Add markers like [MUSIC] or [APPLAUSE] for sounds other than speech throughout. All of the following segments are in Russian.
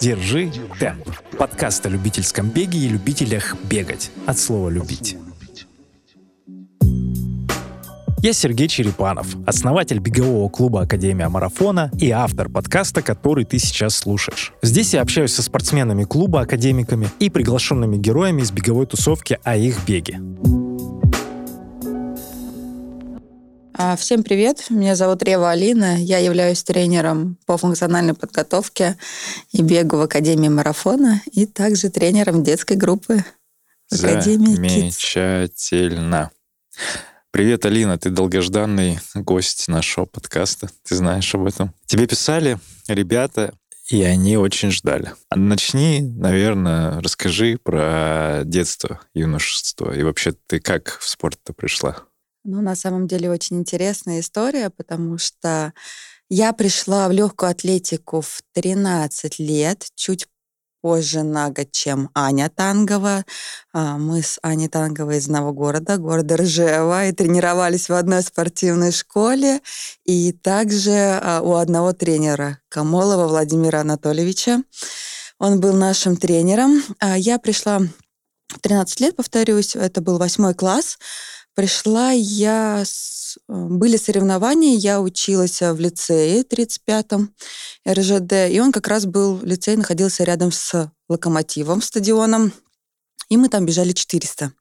Держи темп. Подкаст о любительском беге и любителях бегать. От слова «любить». Я Сергей Черепанов, основатель бегового клуба Академия Марафона и автор подкаста, который ты сейчас слушаешь. Здесь я общаюсь со спортсменами клуба, академиками и приглашенными героями из беговой тусовки о их беге. Всем привет, меня зовут Рева Алина, я являюсь тренером по функциональной подготовке и бегу в Академии марафона и также тренером детской группы Академии Замечательно. Привет, Алина, ты долгожданный гость нашего подкаста, ты знаешь об этом. Тебе писали ребята, и они очень ждали. Начни, наверное, расскажи про детство, юношество, и вообще ты как в спорт-то пришла? Ну, на самом деле очень интересная история, потому что я пришла в легкую атлетику в 13 лет, чуть позже на год, чем Аня Тангова. Мы с Аней Танговой из одного города, города Ржева, и тренировались в одной спортивной школе, и также а, у одного тренера, Камолова Владимира Анатольевича. Он был нашим тренером. А, я пришла в 13 лет, повторюсь, это был восьмой класс. Пришла я... С... Э, были соревнования, я училась в лицее 35-м РЖД, и он как раз был, лицей находился рядом с локомотивом, стадионом, и мы там бежали 400.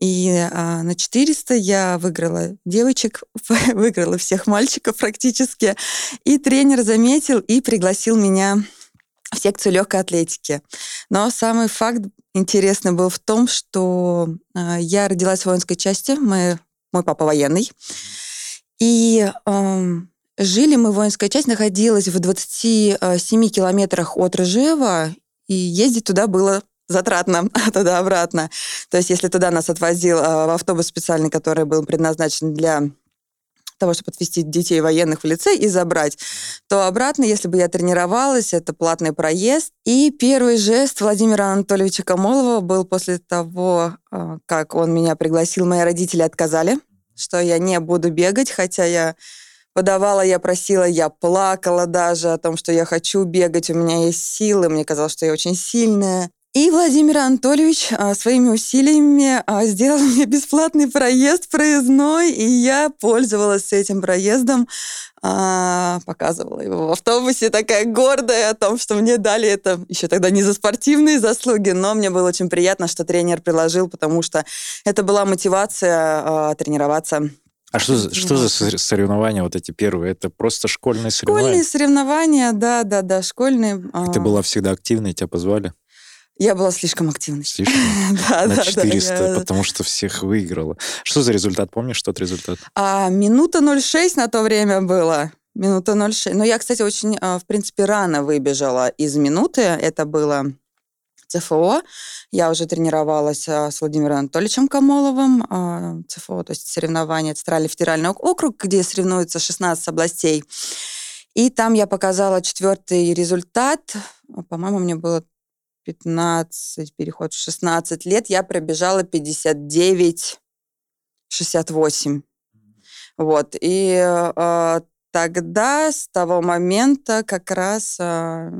И а, на 400 я выиграла девочек, [LAUGHS] выиграла всех мальчиков практически. И тренер заметил и пригласил меня в секцию легкой атлетики. Но самый факт интересный был в том, что э, я родилась в воинской части, мы, мой папа военный, и э, жили мы, воинская часть находилась в 27 километрах от Рыжева, и ездить туда было затратно [LAUGHS] туда-обратно. То есть если туда нас отвозил э, автобус специальный, который был предназначен для того, чтобы отвезти детей военных в лицей и забрать, то обратно, если бы я тренировалась, это платный проезд. И первый жест Владимира Анатольевича Камолова был после того, а, как он меня пригласил, мои родители отказали, что я не буду бегать, хотя я подавала, я просила, я плакала даже о том, что я хочу бегать, у меня есть силы, мне казалось, что я очень сильная. И Владимир Анатольевич а, своими усилиями а, сделал мне бесплатный проезд проездной, и я пользовалась этим проездом, а, показывала его в автобусе, такая гордая о том, что мне дали это еще тогда не за спортивные заслуги, но мне было очень приятно, что тренер приложил, потому что это была мотивация тренироваться а что, что за соревнования вот эти первые? Это просто школьные соревнования? Школьные соревнования, да, да, да, школьные. И ты была всегда активной, тебя позвали? Я была слишком активной. Слишком? [LAUGHS] да, На 400, да, потому что всех выиграла. Что за результат? Помнишь тот результат? А, минута 0,6 на то время было. Минута 0,6. Но я, кстати, очень, а, в принципе, рано выбежала из минуты. Это было ЦФО. Я уже тренировалась а, с Владимиром Анатольевичем Камоловым. А, ЦФО, то есть соревнования Центральный федеральный округ, где соревнуются 16 областей. И там я показала четвертый результат. По-моему, мне было 15, переход в 16 лет, я пробежала 59, 68. Вот. И э, тогда, с того момента, как раз э,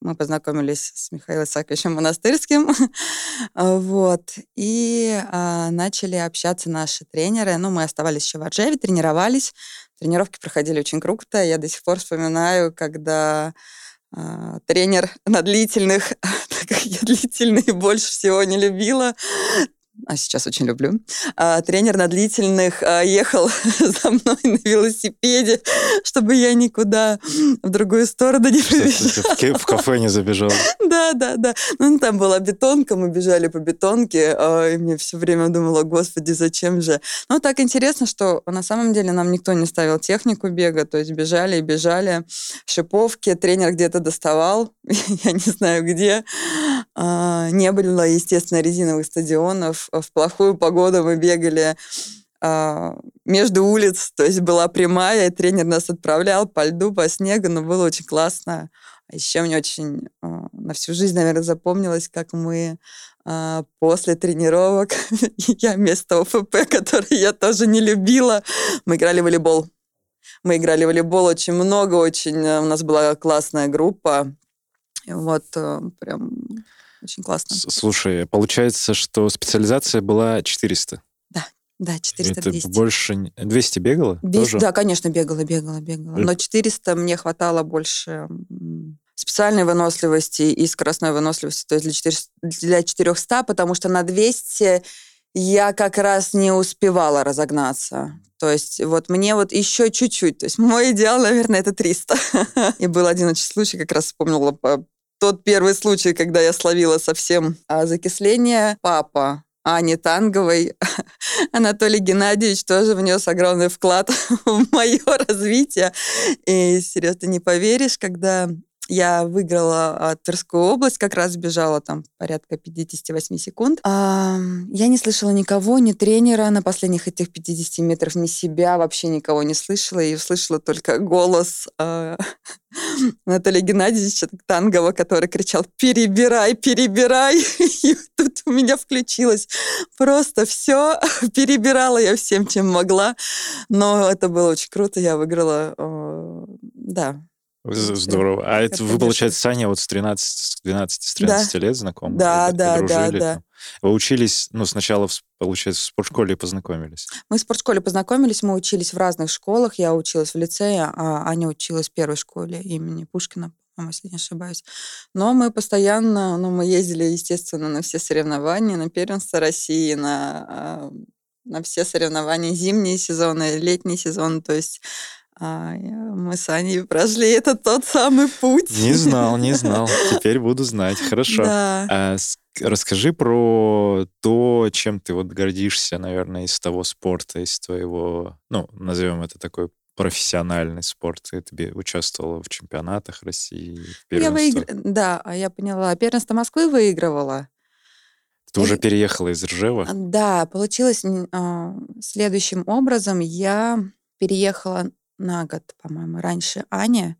мы познакомились с Михаилом Исааковичем Монастырским. [LAUGHS] вот. И э, начали общаться наши тренеры. Ну, мы оставались еще в Аржеве, тренировались. Тренировки проходили очень круто. Я до сих пор вспоминаю, когда а, тренер на длительных, [LAUGHS] я [LAUGHS] длительные больше всего не любила, а сейчас очень люблю. А, тренер на длительных а, ехал [LAUGHS] за мной на велосипеде, чтобы я никуда в другую сторону не побежала. В кафе не забежала. [LAUGHS] Да, да, да. Ну, там была бетонка, мы бежали по бетонке, а, и мне все время думала, господи, зачем же? Ну, так интересно, что на самом деле нам никто не ставил технику бега, то есть бежали и бежали. Шиповки тренер где-то доставал, я не знаю где. А, не было, естественно, резиновых стадионов. В плохую погоду мы бегали а, между улиц, то есть была прямая, и тренер нас отправлял по льду, по снегу, но было очень классно. А еще мне очень а, на всю жизнь, наверное, запомнилось, как мы после тренировок, [LAUGHS] я вместо ОФП, [LAUGHS] который я тоже не любила, мы играли в волейбол. Мы играли в волейбол очень много, очень... У нас была классная группа, Вот э, прям очень классно. Слушай, получается, что специализация была 400? Да, да, 400 Это 200. больше... 200 бегала? 200, тоже? да, конечно, бегала, бегала, бегала. Э. Но 400 мне хватало больше специальной выносливости и скоростной выносливости, то есть для 400, для 400, потому что на 200 я как раз не успевала разогнаться. То есть вот мне вот еще чуть-чуть. То есть мой идеал, наверное, это 300. [LAUGHS] И был один очень случай, как раз вспомнила по- тот первый случай, когда я словила совсем а, закисление. Папа Ани Танговой, [LAUGHS] Анатолий Геннадьевич тоже внес огромный вклад [LAUGHS] в мое развитие. И, серьезно, не поверишь, когда я выиграла а, Тверскую область, как раз бежала там порядка 58 секунд. А, я не слышала никого, ни тренера на последних этих 50 метров, ни себя, вообще никого не слышала. И услышала только голос а, [LAUGHS] Анатолия Геннадьевича Тангова, который кричал «Перебирай, перебирай!» [LAUGHS] И тут у меня включилось просто все. [LAUGHS] Перебирала я всем, чем могла. Но это было очень круто. Я выиграла, э, да, Здорово. А это вы, конечно. получается, с Аней вот с 13, с 12, с 13 лет знакомы? Да, Или да, да, да. там? Вы учились, ну, сначала, получается, в спортшколе познакомились. Мы в спортшколе познакомились, мы учились в разных школах. Я училась в лицее, а Аня училась в первой школе имени Пушкина, если не ошибаюсь. Но мы постоянно, ну, мы ездили, естественно, на все соревнования, на первенство России, на, а, на все соревнования, зимние сезоны, летний сезон. То есть а, мы с Аней прошли этот тот самый путь. Не знал, не знал. [LAUGHS] Теперь буду знать. Хорошо. Да. А расскажи про то, чем ты вот гордишься, наверное, из того спорта, из твоего, ну, назовем это такой профессиональный спорт. Ты тебе участвовала в чемпионатах России, в Я выигр- Да, а я поняла. Первенство Москвы выигрывала. Ты уже переехала из Ржева? Да, получилось а, следующим образом. Я переехала на год, по-моему, раньше Ани,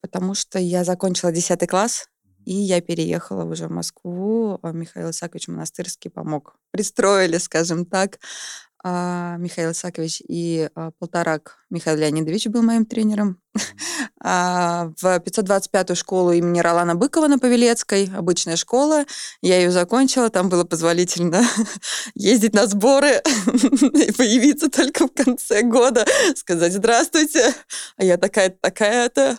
потому что я закончила 10 класс, и я переехала уже в Москву. а Михаил Исакович Монастырский помог. Пристроили, скажем так. А, Михаил Исакович и а, Полторак Михаил Леонидович был моим тренером. [LAUGHS] А, В 525-ю школу имени Ролана Быкова на Павелецкой, обычная школа. Я ее закончила, там было позволительно [LAUGHS] ездить на сборы [LAUGHS] и появиться только в конце года, сказать «Здравствуйте!» А я такая-то, такая-то.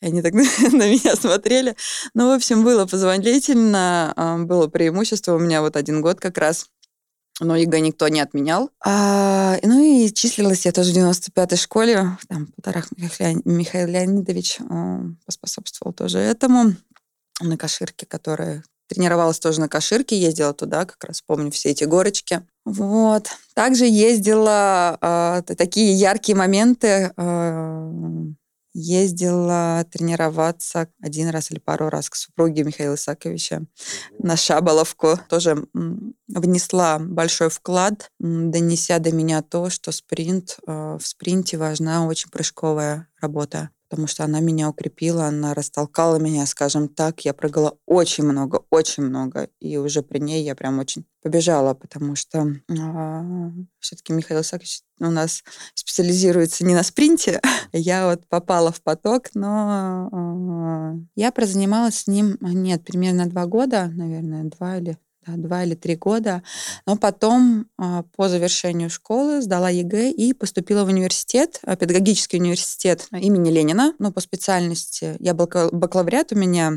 Они так на меня смотрели. Ну, в общем, было позволительно, было преимущество. У меня вот один год как раз но ЕГЭ никто не отменял. А, ну и числилась я тоже в 95-й школе. Там Полторах Михаил, Михаил Леонидович поспособствовал тоже этому. На Каширке, которая тренировалась тоже на Каширке, ездила туда, как раз помню все эти горочки. Вот. Также ездила т- такие яркие моменты. а, ездила тренироваться один раз или пару раз к супруге Михаила Исаковича на Шаболовку. Тоже внесла большой вклад, донеся до меня то, что спринт, э, в спринте важна очень прыжковая работа потому что она меня укрепила, она растолкала меня, скажем так. Я прыгала очень много, очень много, и уже при ней я прям очень побежала, потому что все-таки Михаил Исаакович у нас специализируется не на спринте. [LAUGHS] Я вот попала в поток, но а, я прозанималась с ним, а, нет, примерно два года, наверное, два или да, два или три года. Но потом а, по завершению школы сдала ЕГЭ и поступила в университет, педагогический университет имени Ленина. Ну, по специальности я бака- бакалавриат у меня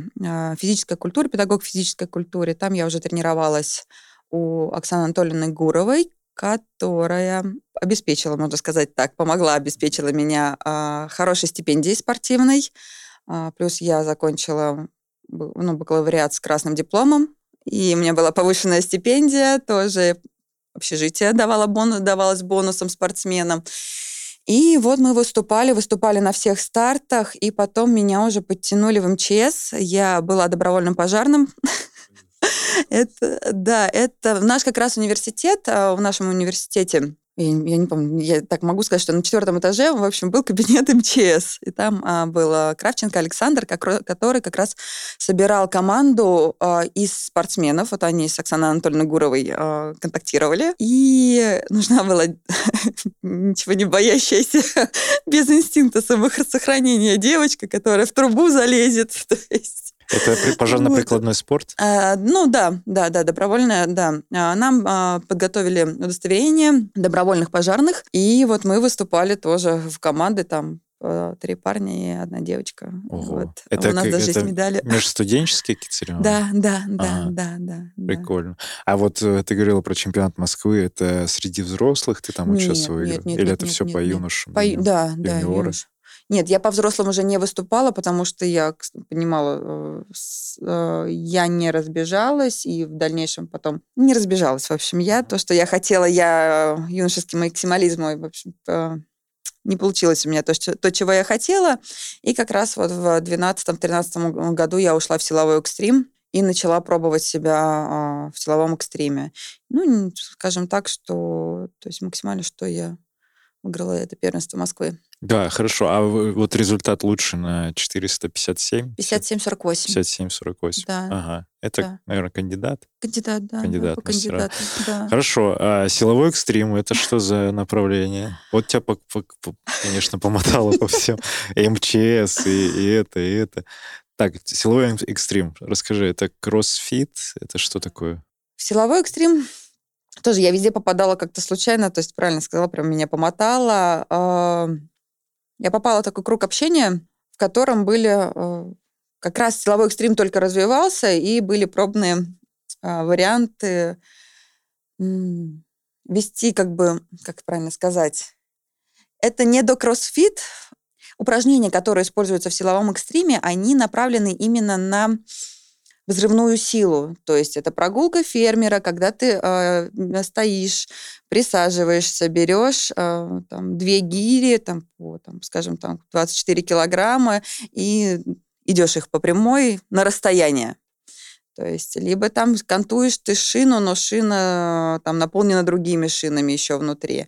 физическая культура, педагог физической культуры. Там я уже тренировалась у Оксаны Анатольевны Гуровой, которая обеспечила, можно сказать так, помогла, обеспечила меня а, хорошей стипендией спортивной. А, плюс я закончила ну, бакалавриат с красным дипломом, и у меня была повышенная стипендия, тоже общежитие давало бонус, давалось бонусом спортсменам. И вот мы выступали, выступали на всех стартах, и потом меня уже подтянули в МЧС. Я была добровольным пожарным. [LAUGHS] Это, да, это наш как раз университет, а в нашем университете я, я не помню, я так могу сказать, что на четвертом этаже, в общем, был [LAUGHS] кабинет МЧС. И там а, был Кравченко Александр, как который как раз собирал команду а, из спортсменов. Вот они с Оксаной Анатольевной Гуровой а, контактировали. И нужна была [LAUGHS] ничего не боящаяся, [LAUGHS] без инстинкта самосохранения девочка, которая в трубу залезет. То есть Это при- [LAUGHS] пожарно-прикладной спорт? А, ну да, да, да, добровольное, да. А, Нам а, подготовили удостоверение добровольных пожарных, и вот мы выступали тоже в команды, там э, три парня и одна девочка. Ого. Вот. Это У нас как- даже это есть медали. [LAUGHS] Межстуденческие какие-то соревнования? Да, да, да, Ага. да, да. да. Прикольно. А вот э, ты говорила про чемпионат Москвы. Это среди взрослых ты там Нет, участвовал? нет, или нет, или нет, это нет, все нет, по юношам? По- юни- да, да, юниоры? юнош. Нет, я по взрослым уже не выступала, потому что я понимала, э, э, я не разбежалась, и в дальнейшем потом не разбежалась. В общем, я то, что я хотела, я э, юношеский максимализм, в общем, не получилось у меня то, что- то, чего я хотела. И как раз вот в 12-13 году я ушла в силовой экстрим и начала пробовать себя в силовом экстриме. Ну, скажем так, что то есть максимально, что я выиграла это первенство Москвы. Да, хорошо. А вот результат лучше на 457? 57-48. 57-48. Да. Ага. Это, Да. наверное, кандидат? Кандидат, да. да, Кандидат в мастера. да. Хорошо. А силовой экстрим это что за направление? Вот тебя, по- по- по- конечно, помотало по всем. МЧС и, и это, и это. Так, силовой экстрим. Расскажи, это кроссфит? Это что такое? Силовой экстрим тоже я везде попадала как-то случайно, то есть правильно сказала, прям меня помотало. А, Я попала в такой круг общения, в котором были э, как раз силовой экстрим только развивался, и были пробные а, варианты вести, как бы, как правильно сказать, это не до кроссфит. Упражнения, которые используются в силовом экстриме, они направлены именно на взрывную силу. То есть это прогулка фермера, когда ты э, стоишь, присаживаешься, берешь э, там, две гири, там, по, там, скажем, там, 24 килограмма, и идешь их по прямой на расстояние. То есть либо там кантуешь ты шину, но шина там наполнена другими шинами еще внутри.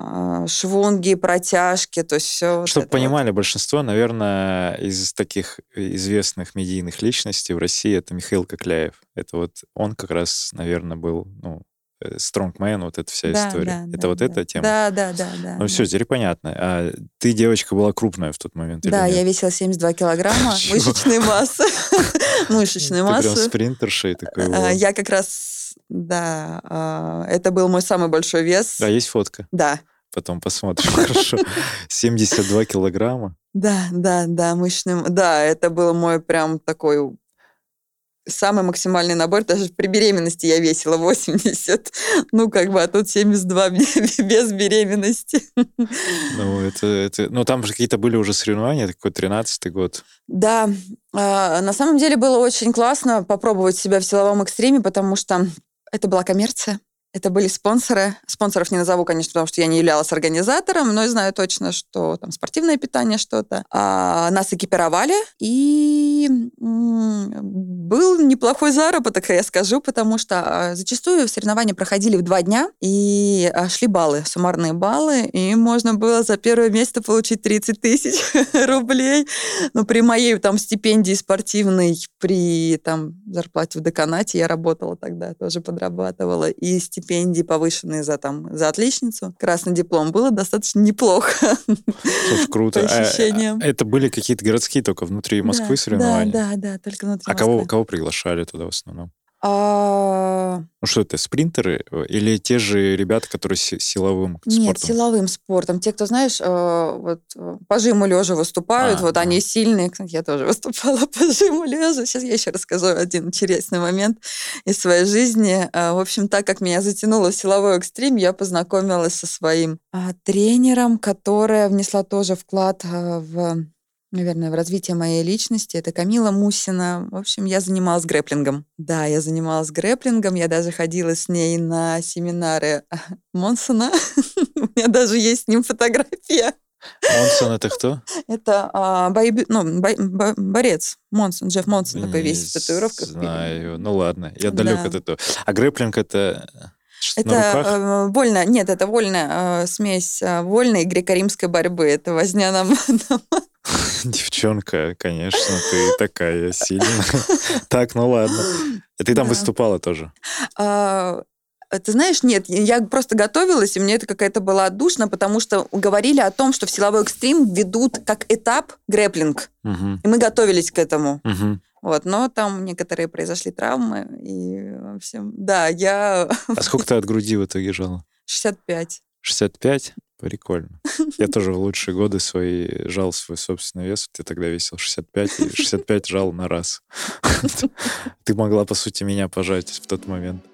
А, Швунги, протяжки, то есть все. Чтобы понимали, большинство, наверное, из таких известных медийных личностей в России это Михаил Кокляев. Это вот он как раз, наверное, был, ну, э, Strongman, вот эта вся история. это вот эта тема? Да, да, да, да. Ну все, теперь понятно. А ты, девочка, была крупная в тот момент Да, я весила 72 килограмма [LAUGHS] мышечной массы. [LAUGHS] Мышечной Ты прям массы. спринтерша и такой, «Во». Я как раз, да, а, это был мой самый большой вес. Да, есть фотка. Да, Потом посмотрим, [LAUGHS] хорошо. 72 килограмма. да, да, да, мышечным. Да, это был мой прям такой самый максимальный набор. Даже при беременности я весила 80. [LAUGHS] Ну, как бы, а тут 72 [LAUGHS] без беременности. Ну, это, это... Ну, там же какие-то были уже соревнования, это какой 13-й год. Да, а, на самом деле было очень классно попробовать себя в силовом экстриме, потому что это была коммерция. Это были спонсоры. Спонсоров не назову, конечно, потому что я не являлась организатором, но знаю точно, что там спортивное питание что-то. А, нас экипировали, и был неплохой заработок, я скажу, потому что а, зачастую соревнования проходили в два дня, и а, шли баллы, суммарные баллы, и можно было за первое место получить 30 тысяч [LAUGHS] рублей. Но при моей там стипендии спортивной, при там зарплате в деканате я работала тогда, тоже подрабатывала, и стипендии повышенные за там за отличницу, красный диплом, было достаточно неплохо. Слушай, круто. По А, ощущениям. а, Это были какие-то городские только внутри Москвы Да, соревнования? Да, да, да, только внутри А кого, Москвы. кого приглашали туда в основном? А, Ну что это, спринтеры э, или те же ребята, которые си- силовым Нет, спортом? силовым спортом. Те, кто, знаешь, э, вот э, по жиму лежа выступают, А, вот ага. они сильные. Я тоже выступала [LAUGHS] по жиму лежа. Сейчас я еще расскажу один интересный момент из своей жизни. В общем, так как меня затянуло в силовой экстрим, я познакомилась со своим а, тренером, которая внесла тоже вклад в наверное, в развитие моей личности. Это Камила Мусина. В общем, я занималась грэплингом. Да, я занималась грэплингом. Я даже ходила с ней на семинары [LAUGHS] Монсона. [LAUGHS] У меня даже есть с ним фотография. Монсон это кто? [LAUGHS] Это а, боеби- ну, бой- бо- борец Монсон, Джефф Монсон такой весь в татуировках. знаю. Ну ладно, я далек Да. от этого. А грэплинг это что, Это на э, вольная, нет, это вольная э, смесь э, вольной и греко-римской борьбы. Это возня нам, нам [LAUGHS] Девчонка, конечно, ты такая сильная. [LAUGHS] Так, ну ладно. Ты там выступала тоже? А, Ты знаешь, нет, я просто готовилась, и мне это какая-то была отдушно, потому что говорили о том, что в силовой экстрим ведут как этап грэплинг. И мы готовились к этому. Вот, но там некоторые произошли травмы, и, в общем, да, я... А сколько ты от груди в итоге жала? [LAUGHS] 65. 65? Прикольно. [LAUGHS] Я тоже в лучшие годы свои жал свой собственный вес. Ты тогда весил 65, и 65 жал на раз. [LAUGHS] Ты могла, по сути, меня пожать в тот момент.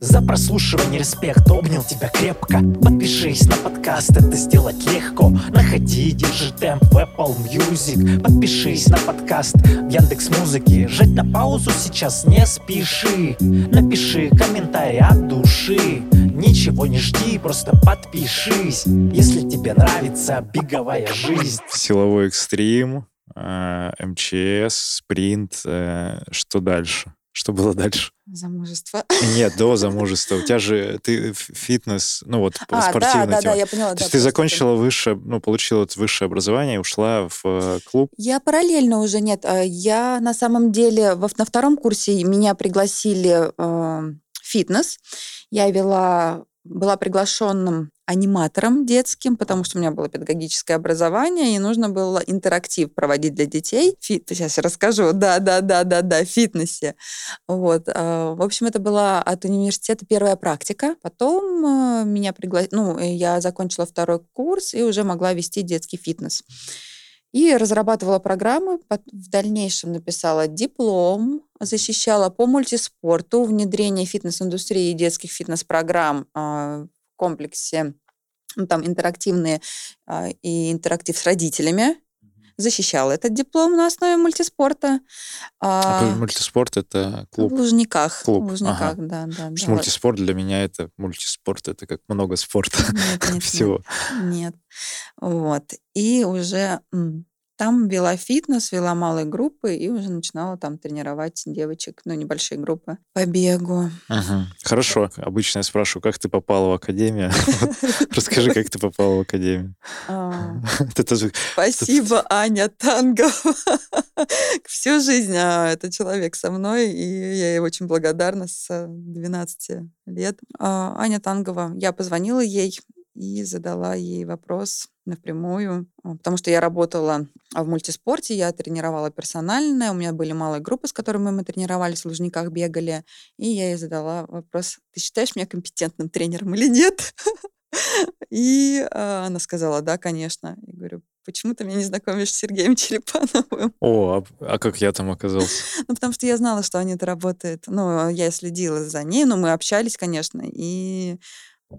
За прослушивание респект, обнял тебя крепко. Подпишись на подкаст, это сделать легко. Находи, держи темп в Apple Music. Подпишись на подкаст в Яндекс Музыке. Жать на паузу сейчас не спеши. Напиши комментарий от души. Ничего не жди, просто подпишись. Если тебе нравится беговая жизнь. Силовой экстрим, э, МЧС, спринт. э, Что дальше? Что было дальше? Замужество. Нет, до [LAUGHS] замужества. У тебя же ты фитнес, ну вот А, да, спортивная да, тема. да, я поняла. То да, есть ты закончила высшее, ну, получила вот высшее образование, ушла в э, клуб. Я параллельно уже нет. а, Я на самом деле во- на втором курсе меня пригласили э, фитнес. Я вела, была приглашенным аниматором детским, потому что у меня было педагогическое образование, и нужно было интерактив проводить для детей. Фит, сейчас я расскажу. Да, да, да, да, да, в фитнесе. Вот. а, В общем, это была от университета первая практика. Потом э, меня пригласили, ну, э, я закончила второй курс и уже могла вести детский фитнес. И разрабатывала программы, в дальнейшем написала диплом, защищала по мультиспорту внедрение фитнес-индустрии и детских фитнес-программ а, в комплексе, ну, там интерактивные а, и интерактив с родителями. Защищала этот диплом на основе мультиспорта. А А, мультиспорт — это в клуб. Лужниках. Клуб, В Лужниках, ага. да, да. Да. мультиспорт для меня это мультиспорт, это как много спорта Нет, [LAUGHS] нет, нет. всего. Нет. Вот. И уже там вела фитнес, вела малые группы и уже начинала там тренировать девочек, ну, небольшие группы по бегу. Мгм. Хорошо. Обычно я спрашиваю, как ты попала в академию? [LAUGHS] Расскажи, как ты попала в академию. А, [LAUGHS] Спасибо, Аня Тангова. [LAUGHS] Всю жизнь а, этот человек со мной, и я ей очень благодарна с 12 лет. А, Аня Тангова, я позвонила ей и задала ей вопрос напрямую, а, потому что я работала а, в мультиспорте, я тренировала персональное, у меня были малые группы, с которыми мы тренировались, в Лужниках бегали, и я ей задала вопрос, ты считаешь меня компетентным тренером или нет? [LAUGHS] И а, она сказала, да, конечно. Я говорю, почему ты меня не знакомишь с Сергеем Черепановым? О, а, а как я там оказался? [LAUGHS] Ну, потому что я знала, что Аня работает. Ну, я следила за ней, но мы общались, конечно. И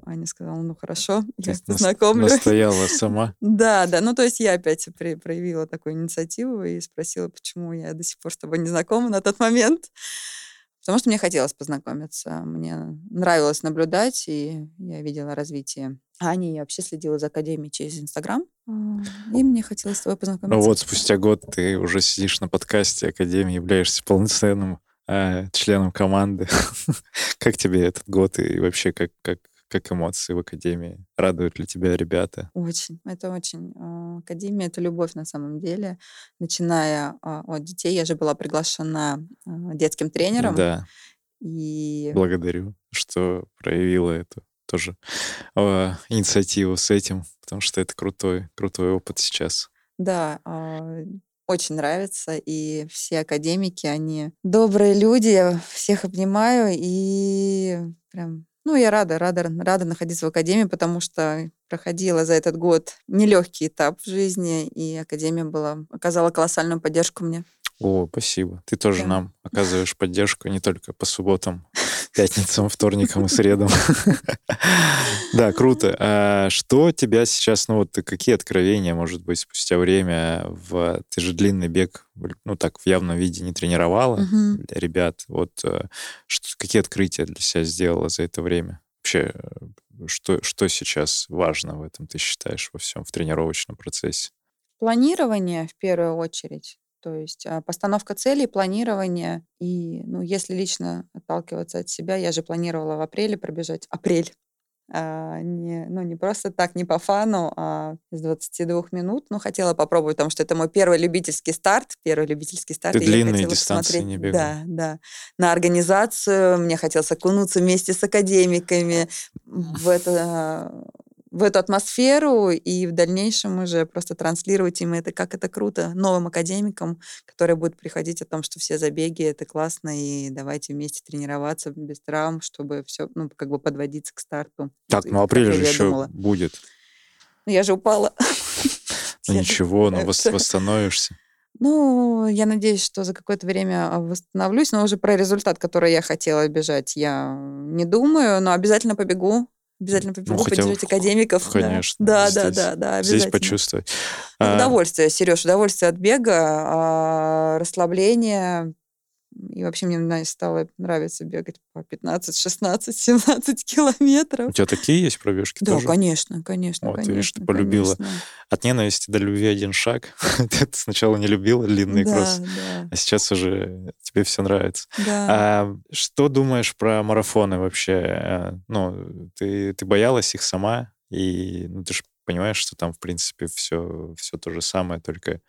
Аня сказала, ну, хорошо, [LAUGHS] я нас- познакомлю. Настояла сама. [LAUGHS] Да, да. Ну, то есть я опять при- проявила такую инициативу и спросила, почему я до сих пор с тобой не знакома на тот момент. Потому что мне хотелось познакомиться. Мне нравилось наблюдать, и я видела развитие Ани. Я вообще следила за Академией через Инстаграм. И мне хотелось с тобой Ну познакомиться. вот, спустя год ты уже сидишь на подкасте Академии, являешься полноценным э, членом команды. [LAUGHS] Как тебе этот год и вообще как, как, как эмоции в Академии? Радуют ли тебя ребята? Очень. Это очень. а, Академия — это любовь на самом деле. Начиная а, от детей. Я же была приглашена а, детским тренером. Да, И благодарю, что проявила эту тоже э, инициативу с этим, потому что это крутой, крутой опыт сейчас. Да, а, очень нравится. И все академики, они добрые люди. Я всех обнимаю. И прям, ну, я рада, рада, рада находиться в академии, потому что проходила за этот год нелегкий этап в жизни, и академия была, оказала колоссальную поддержку мне. О, спасибо. Ты тоже Да. нам оказываешь поддержку не только по субботам, пятницам, вторникам и средам. Да, круто. А Что тебя сейчас, ну вот какие откровения, может быть, спустя время в... Ты же длинный бег, ну так, в явном виде не тренировала ребят. Вот э, какие открытия для себя сделала за это время? Вообще, э, что, что сейчас важно в этом, ты считаешь, во всем, в тренировочном процессе? Планирование в первую очередь. То есть а, постановка целей, планирование. И, ну, если лично отталкиваться от себя, я же планировала в апреле пробежать. Апрель. А, не, ну, не просто так, не по фану, а из 22 минут. Ну, хотела попробовать, потому что это мой первый любительский старт. Первый любительский старт. Ты я длинные хотела дистанции не бегала? Да, да. На организацию. Мне хотелось окунуться вместе с академиками в это в эту атмосферу и в дальнейшем уже просто транслировать им это, как это круто, новым академикам, которые будут приходить о том, что все забеги — это классно, и давайте вместе тренироваться без травм, чтобы все, ну, как бы подводиться к старту. Так, ну апрель же еще думала. будет. Ну, я же упала. [LAUGHS] Ну, ничего, но восстановишься. Ну, я надеюсь, что за какое-то время а, восстановлюсь, но уже про результат, который я хотела бежать, я не думаю, но обязательно побегу. Обязательно побегу, ну, поддержать академиков. Конечно. Да, да, да, да, Здесь почувствовать. Удовольствие, Сереж, удовольствие от бега, а, расслабление, и вообще мне стало нравиться бегать по 15, 16, 17 километров. У тебя такие есть пробежки да, тоже? конечно, конечно. Вот, конечно, видишь, ты полюбила. Конечно. От ненависти до любви один шаг. [LAUGHS] ты сначала не любила длинный да, кросс, да. а сейчас уже тебе все нравится. Да. А что думаешь про марафоны вообще? Э, ну, ты, ты боялась их сама, и ну, ты же понимаешь, что там, в принципе, все, все то же самое, только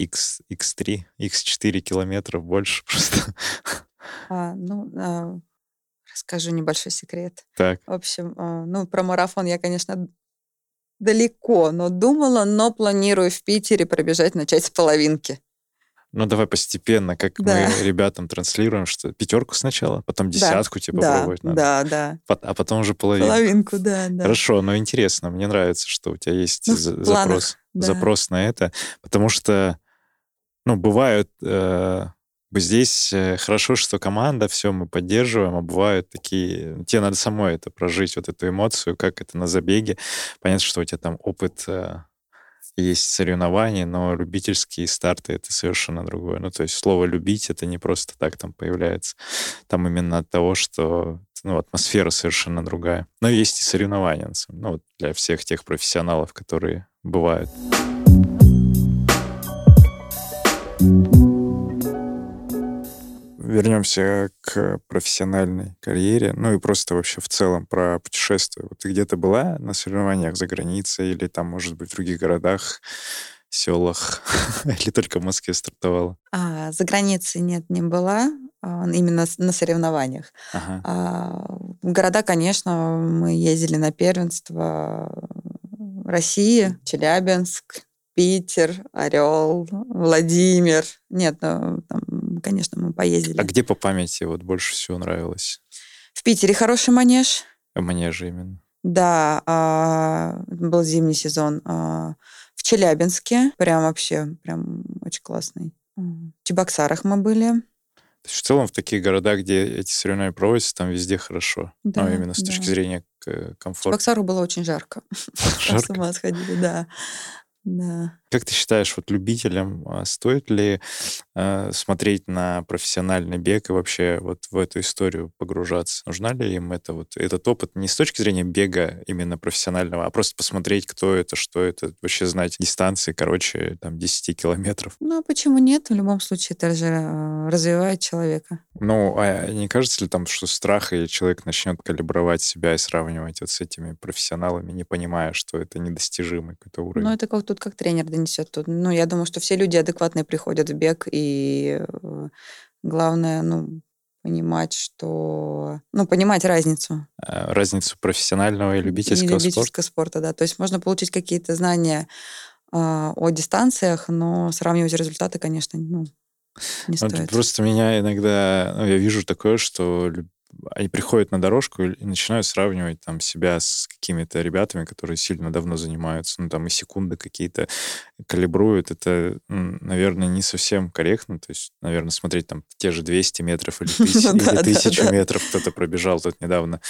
X, X3, X4 километров больше [LAUGHS] просто. А, ну, а, расскажу небольшой секрет. Так. В общем, а, ну, про марафон я, конечно, далеко, но думала, но планирую в Питере пробежать, начать с половинки. Ну, давай постепенно, как да. мы ребятам транслируем, что пятерку сначала, потом десятку да. типа да. пробовать надо. Да, да. А потом уже половинку. Половинку, да, да. Хорошо, но интересно, мне нравится, что у тебя есть ну, запрос, да. запрос на это, потому что ну, бывают... Э, здесь э, хорошо, что команда, все мы поддерживаем, а бывают такие... Ну, тебе надо самой это прожить, вот эту эмоцию, как это на забеге. Понятно, что у тебя там опыт э, есть соревнования, но любительские старты — это совершенно другое. Ну, то есть слово «любить» — это не просто так там появляется. Там именно от того, что ну, атмосфера совершенно другая. Но есть и соревнования, ну, вот для всех тех профессионалов, которые бывают. Вернемся к профессиональной карьере, ну и просто вообще в целом про путешествия. Вот ты где-то была на соревнованиях за границей или там, может быть, в других городах, селах, [LAUGHS] или только в Москве стартовала? А, за границей нет, не была а, именно на соревнованиях. Ага. А, в города, конечно, мы ездили на первенство России, Челябинск, Питер, Орел, Владимир. Нет, ну, там, конечно, мы поездили. А где по памяти вот больше всего нравилось? В Питере хороший манеж. А манеж именно. Да, а, был зимний сезон. А, в Челябинске прям вообще, прям очень классный. В Чебоксарах мы были. То есть в целом в таких городах, где эти соревнования проводятся, там везде хорошо. Да, ну, именно с да. точки зрения комфорта. В Чебоксару было очень жарко. Жарко? [LAUGHS] С ума сходили, да. Да. Как ты считаешь, вот любителям а, стоит ли э, смотреть на профессиональный бег и вообще вот в эту историю погружаться? Нужна ли им это вот этот опыт не с точки зрения бега именно профессионального, а просто посмотреть, кто это, что это, вообще знать дистанции, короче, там 10 километров? Ну, а почему нет? В любом случае, это же э, развивает человека. Ну, а не кажется ли там, что страх, и человек начнет калибровать себя и сравнивать вот с этими профессионалами, не понимая, что это недостижимый какой-то уровень? Ну, это как тут как тренер несет тут. Ну, я думаю, что все люди адекватные приходят в бег, и э, главное, ну, понимать, что... Ну, понимать разницу. Э, разницу профессионального и любительского, и любительского спорта. спорта. да. То есть можно получить какие-то знания э, о дистанциях, но сравнивать результаты, конечно, ну, не стоит. Просто меня иногда... Ну, я вижу такое, что они приходят на дорожку и начинают сравнивать там себя с какими-то ребятами, которые сильно давно занимаются, ну там и секунды какие-то калибруют. Это, наверное, не совсем корректно. То есть, наверное, смотреть там те же 200 метров или [LAUGHS] 1000 ну метров кто-то пробежал тут недавно,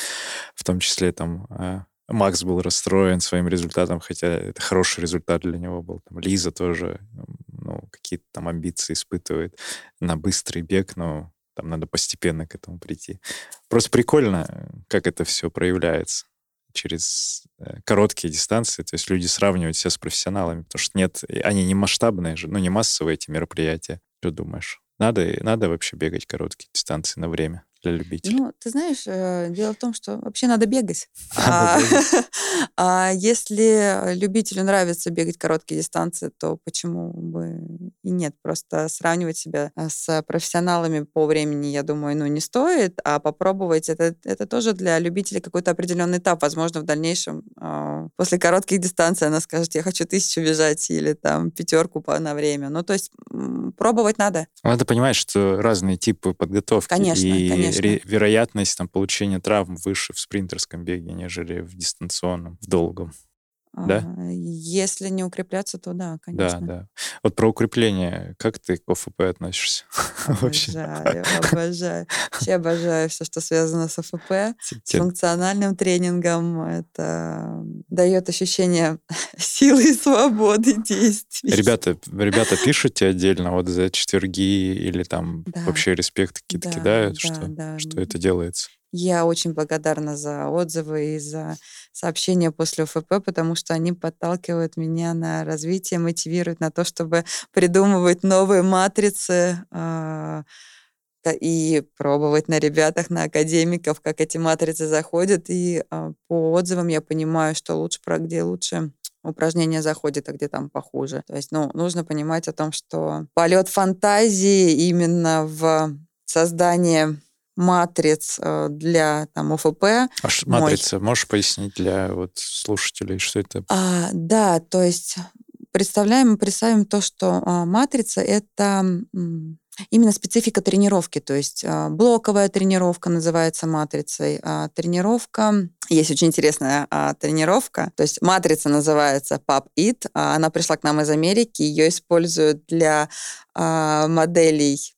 в том числе там а, Макс был расстроен своим результатом, хотя это хороший результат для него был. Там Лиза тоже ну, какие-то там амбиции испытывает на быстрый бег, но там надо постепенно к этому прийти. Просто прикольно, как это все проявляется через э, короткие дистанции, то есть люди сравнивают себя с профессионалами, потому что нет, они не масштабные же, ну не массовые эти мероприятия. Что думаешь? Надо, надо вообще бегать короткие дистанции на время? Для любителей? Ну, ты знаешь, э, дело в том, что вообще надо бегать. [LAUGHS] А, [LAUGHS] а если любителю нравится бегать короткие дистанции, то почему бы и нет? Просто сравнивать себя а, с профессионалами по времени, я думаю, ну, не стоит, а попробовать это, это тоже для любителей какой-то определенный этап. Возможно, в дальнейшем а, после коротких дистанций она скажет, я хочу тысячу бежать или там пятерку на время. Ну, то есть пробовать надо. Надо понимать, что разные типы подготовки. Конечно, и конечно. Вероятность там, получения травм выше в спринтерском беге, нежели в дистанционном, в долгом. Да? А, если не укрепляться, то да, конечно. Да, да. Вот про укрепление. Как ты к ОФП относишься? [LAUGHS] Обожаю, обожаю. Вообще обожаю все, что связано с ОФП, с функциональным тренингом. Это дает ощущение [LAUGHS] силы и свободы действий. Ребята, ребята пишут отдельно вот за четверги или там вообще респект какие-то да, кидают, да, что, что это делается? Я очень благодарна за отзывы и за сообщения после ОФП, потому что они подталкивают меня на развитие, мотивируют на то, чтобы [LAUGHS] придумывать новые матрицы э, и пробовать на ребятах, на академиков, как эти матрицы заходят. И э, по отзывам я понимаю, что лучше, про где лучше упражнение заходит, а где там похуже. То есть, ну, нужно понимать о том, что полет фантазии именно в создании матриц э, для там ОФП. А матрица, можешь пояснить для вот слушателей, что это? А, да, то есть представляем, представим то, что а, матрица это именно специфика тренировки, то есть а, блоковая тренировка называется матрицей, а тренировка есть очень интересная а, тренировка, то есть матрица называется Pub It, а, она пришла к нам из Америки, ее используют для а, моделей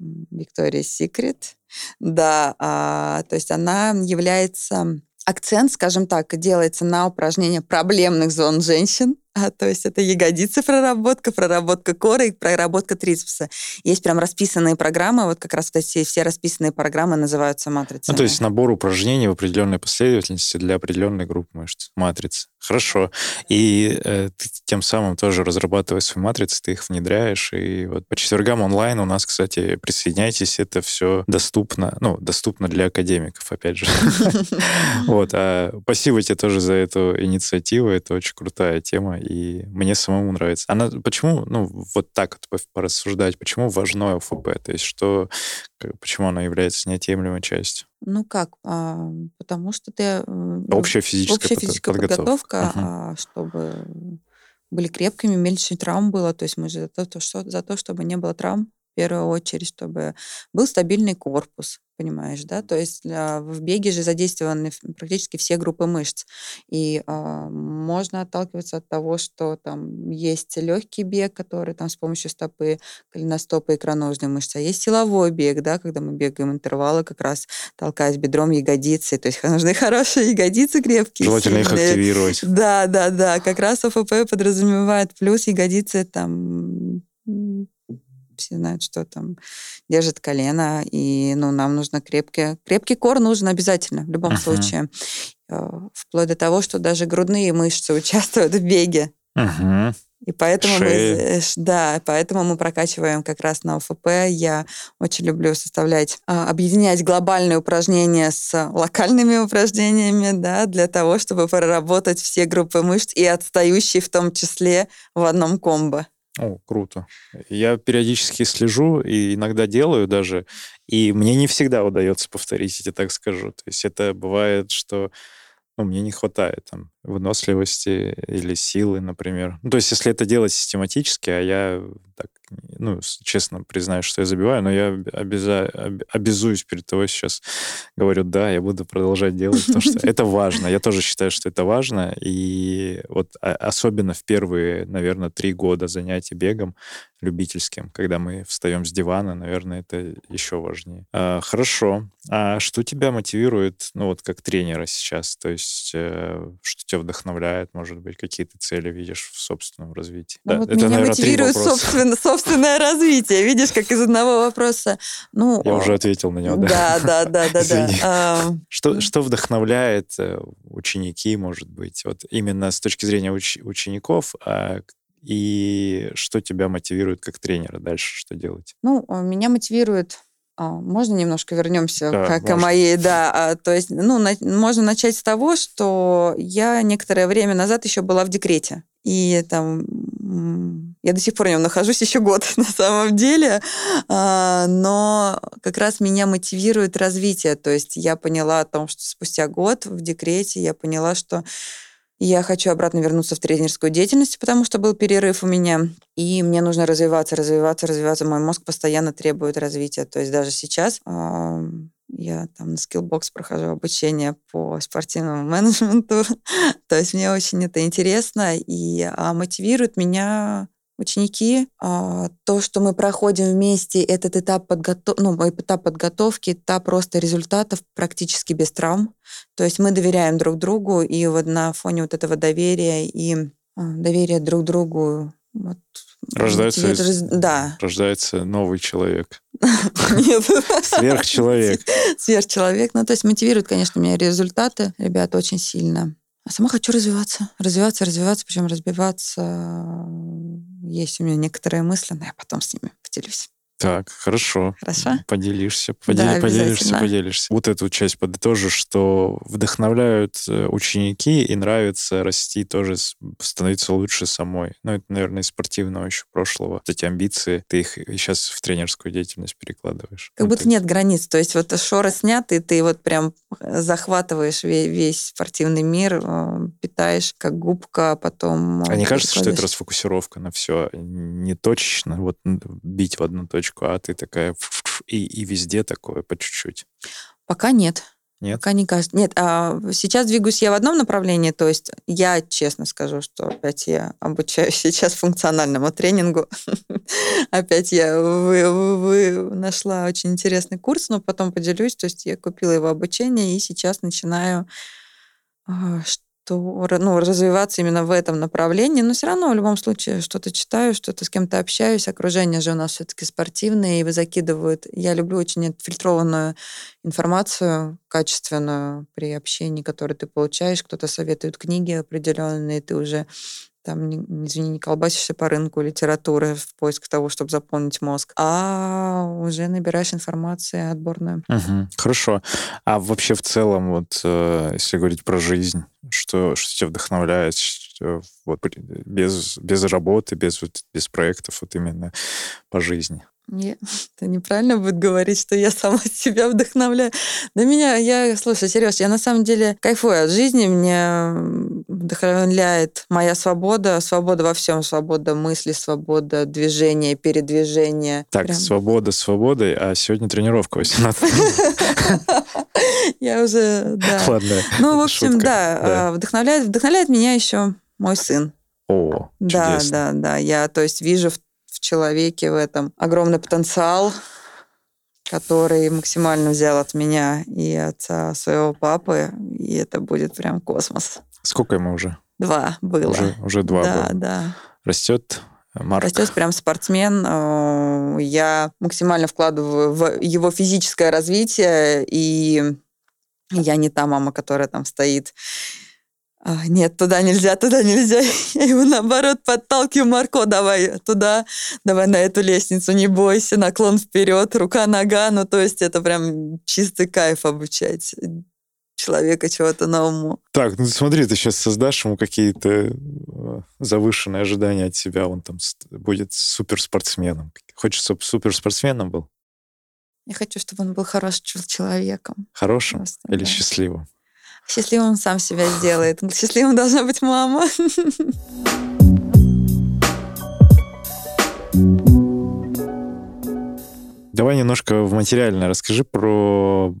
Victoria's Secret, да, а, то есть она является акцент, скажем так, делается на упражнение проблемных зон женщин, а, то есть это ягодицы проработка, проработка коры и проработка трицепса. Есть прям расписанные программы, вот как раз вот эти все расписанные программы называются матрицами. Ну, то есть набор упражнений в определенной последовательности для определенной группы мышц. Матрицы. Хорошо. И э, ты тем самым тоже разрабатывая свои матрицы, ты их внедряешь. И вот по четвергам онлайн у нас, кстати, присоединяйтесь, это все доступно, ну, доступно для академиков, опять же. [LAUGHS] Вот. А спасибо тебе тоже за эту инициативу, это очень крутая тема и мне самому нравится. Она почему, ну, вот так вот порассуждать, почему важно ОФП? То есть что, почему она является неотъемлемой частью? Ну как? А, потому что ты... Э, ну, общая физическая, общая физическая подготовка, подготовка угу. чтобы были крепкими, меньше травм было. То есть мы же за то, что, за то, чтобы не было травм, первую очередь, чтобы был стабильный корпус, понимаешь, да, то есть для, в беге же задействованы практически все группы мышц, и э, можно отталкиваться от того, что там есть легкий бег, который там с помощью стопы, коленостопа и икроножной мышцы, а есть силовой бег, да, когда мы бегаем интервалы, как раз толкаясь бедром ягодицы, то есть [LAUGHS] нужны хорошие ягодицы крепкие. Желательно сильные. их активировать. Да, да, да, как раз ОФП подразумевает плюс ягодицы там все знают, что там держит колено, и ну, нам нужно крепкий, крепкий кор нужен обязательно в любом uh-huh. случае. Э, вплоть до того, что даже грудные мышцы участвуют в беге. Uh-huh. И поэтому мы, да, поэтому мы прокачиваем как раз на ОФП. Я очень люблю составлять, а, объединять глобальные упражнения с локальными упражнениями, да, для того, чтобы проработать все группы мышц и отстающие в том числе в одном комбо. О, круто. Я периодически слежу и иногда делаю даже, и мне не всегда удается повторить, я так скажу. То есть это бывает, что ну, мне не хватает там выносливости или силы, например. Ну, то есть если это делать систематически, а я так ну, честно признаю, что я забиваю, но я обяза... обязуюсь перед тобой сейчас. Говорю, да, я буду продолжать делать, потому что это важно. Я тоже считаю, что это важно. И вот особенно в первые, наверное, три года занятий бегом любительским, когда мы встаем с дивана, наверное, это еще важнее. А, хорошо. А что тебя мотивирует, ну вот как тренера сейчас? То есть э, что тебя вдохновляет, может быть, какие ты цели видишь в собственном развитии? Ну, да, вот это, меня наверное, мотивирует собственно, собственное развитие. Видишь, как из одного вопроса. Ну, Я уже ответил на него, да. Да, да, да, да. да. Что, что вдохновляет э, ученики, может быть, вот именно с точки зрения уч- учеников, а и что тебя мотивирует как тренера дальше, что делать? Ну, меня мотивирует А, можно немножко вернемся Да, к, моей, да, а, то есть, ну, на- можно начать с того, что я некоторое время назад еще была в декрете. И там я до сих пор в нем нахожусь еще год [LAUGHS] на самом деле, А, но как раз меня мотивирует развитие. То есть я поняла о том, что спустя год в декрете я поняла, что я хочу обратно вернуться в тренерскую деятельность, потому что был перерыв у меня, и мне нужно развиваться, развиваться, развиваться. Мой мозг постоянно требует развития. То есть даже сейчас я там на Skillbox прохожу обучение по спортивному [LAUGHS] менеджменту. То есть мне очень это интересно, и а, мотивирует меня ученики. А, То, что мы проходим вместе, этот этап, подготов... ну, этап подготовки, этап роста результатов практически без травм. То есть мы доверяем друг другу, и вот на фоне вот этого доверия и а, доверия друг другу вот, Рождается из- раз- Да. Рождается новый человек. [LAUGHS] Сверхчеловек. [LAUGHS] Сверхчеловек. Ну, то есть мотивирует, конечно, меня результаты, ребята, очень сильно. А сама хочу развиваться. Развиваться, развиваться, причем разбиваться. Есть у меня некоторые мысли, но я потом с ними поделюсь. Так, хорошо. Хорошо? Поделишься, Да, подели- поделишься, обязательно. поделишься. Вот эту часть подытожу, что вдохновляют э, ученики и нравится расти тоже, становиться лучше самой. Ну, это, наверное, из спортивного еще прошлого. Эти амбиции, ты их сейчас в тренерскую деятельность перекладываешь. Как Ну, будто то есть- нет границ. То есть вот шоры сняты, ты вот прям захватываешь ве- весь спортивный мир, э, питаешь как губка, а потом... А не э, кажется, что это расфокусировка на все не точечно, вот бить в одну точку, а ты такая и, и везде такое по чуть-чуть. Пока нет. Нет? Пока не кажется. Нет, а сейчас двигаюсь я в одном направлении, то есть я честно скажу, что опять я обучаюсь [LAUGHS] сейчас функциональному тренингу. [LAUGHS] Опять я вы- вы- вы- нашла очень интересный курс, но потом поделюсь. То есть я купила его обучение и сейчас начинаю ра- ну, развиваться именно в этом направлении, но все равно в любом случае что-то читаю, что-то с кем-то общаюсь. Окружение же у нас все-таки спортивное, и закидывают. Я люблю очень отфильтрованную информацию качественную при общении, которое ты получаешь. Кто-то советует книги определенные, ты уже там, извини, не колбасишься по рынку литературы в поиск того, чтобы заполнить мозг, а уже набираешь информацию отборную. Мгм. Хорошо. А вообще в целом, вот э, если говорить про жизнь, что, что тебя вдохновляет, вот без, без работы, без, без проектов, вот именно по жизни? Не, [LAUGHS] это неправильно будет говорить, что я сама [LAUGHS] себя вдохновляю. Да меня, я, слушай, Сереж, я на самом деле кайфую от жизни, меня вдохновляет моя свобода, свобода во всем, свобода мысли, свобода движения, передвижения. Так, Прям свобода свободой, а сегодня тренировка 18. [LAUGHS] Я уже, да. Ладно. Ну, в общем, да, а, вдохновляет, вдохновляет меня еще мой сын. О, Да, чудесно. да, да. Я, то есть, вижу в человеке в этом огромный потенциал, который максимально взял от меня и отца своего папы, и это будет прям космос. Сколько ему уже? Два было. Уже, уже два да, было. да. Растет Марк. Растет прям спортсмен. э, Я максимально вкладываю в его физическое развитие, и я не та мама, которая там стоит. «А, Нет, туда нельзя, туда нельзя. [LAUGHS] Я его наоборот подталкиваю, Марко, давай туда, давай на эту лестницу, не бойся, наклон вперед, рука, нога. Ну, то есть это прям чистый кайф обучать человека чего-то новому. Так, ну смотри, ты сейчас создашь ему какие-то э, завышенные ожидания от себя, он там будет суперспортсменом. Хочешь, чтобы суперспортсменом был? Я хочу, чтобы он был хорошим чел- человеком. Хорошим Просто, или да. счастливым? Счастливым сам себя сделает. Счастливым должна быть мама. Давай немножко в материальное расскажи про,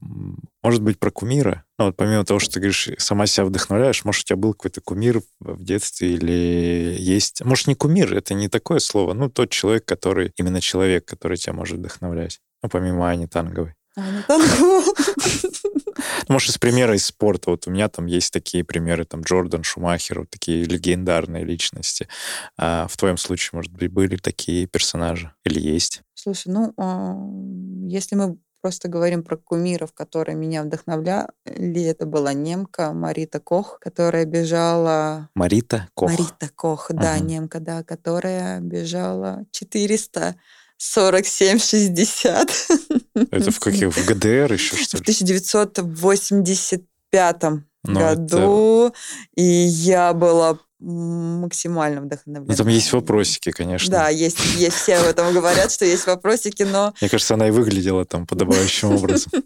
может быть, про кумира. Ну, вот помимо того, что ты говоришь, сама себя вдохновляешь, может, у тебя был какой-то кумир в детстве или есть... Может, не кумир, это не такое слово, ну, тот человек, который... Именно человек, который тебя может вдохновлять. Ну, помимо Ани Танговой. Танкова. Ну, [LAUGHS] [LAUGHS] Может, из примера из спорта. Вот у меня там есть такие примеры, там Джордан, Шумахер, вот такие легендарные личности. А в твоем случае, может быть, были такие персонажи? Или есть? Слушай, ну, а, если мы просто говорим про кумиров, которые меня вдохновляли, это была немка Марита Кох, которая бежала... Марита Кох. Марита Кох, да, Мгм. немка, да, которая бежала 400 47-60. Это в каких? В ГДР еще, что В ли? 1985 Ну, году. И я была максимально вдохновлена. Ну, там есть вопросики, конечно. Да, есть, есть. Все об этом говорят, что есть вопросики, но... Мне кажется, она и выглядела там подобающим образом. [LAUGHS]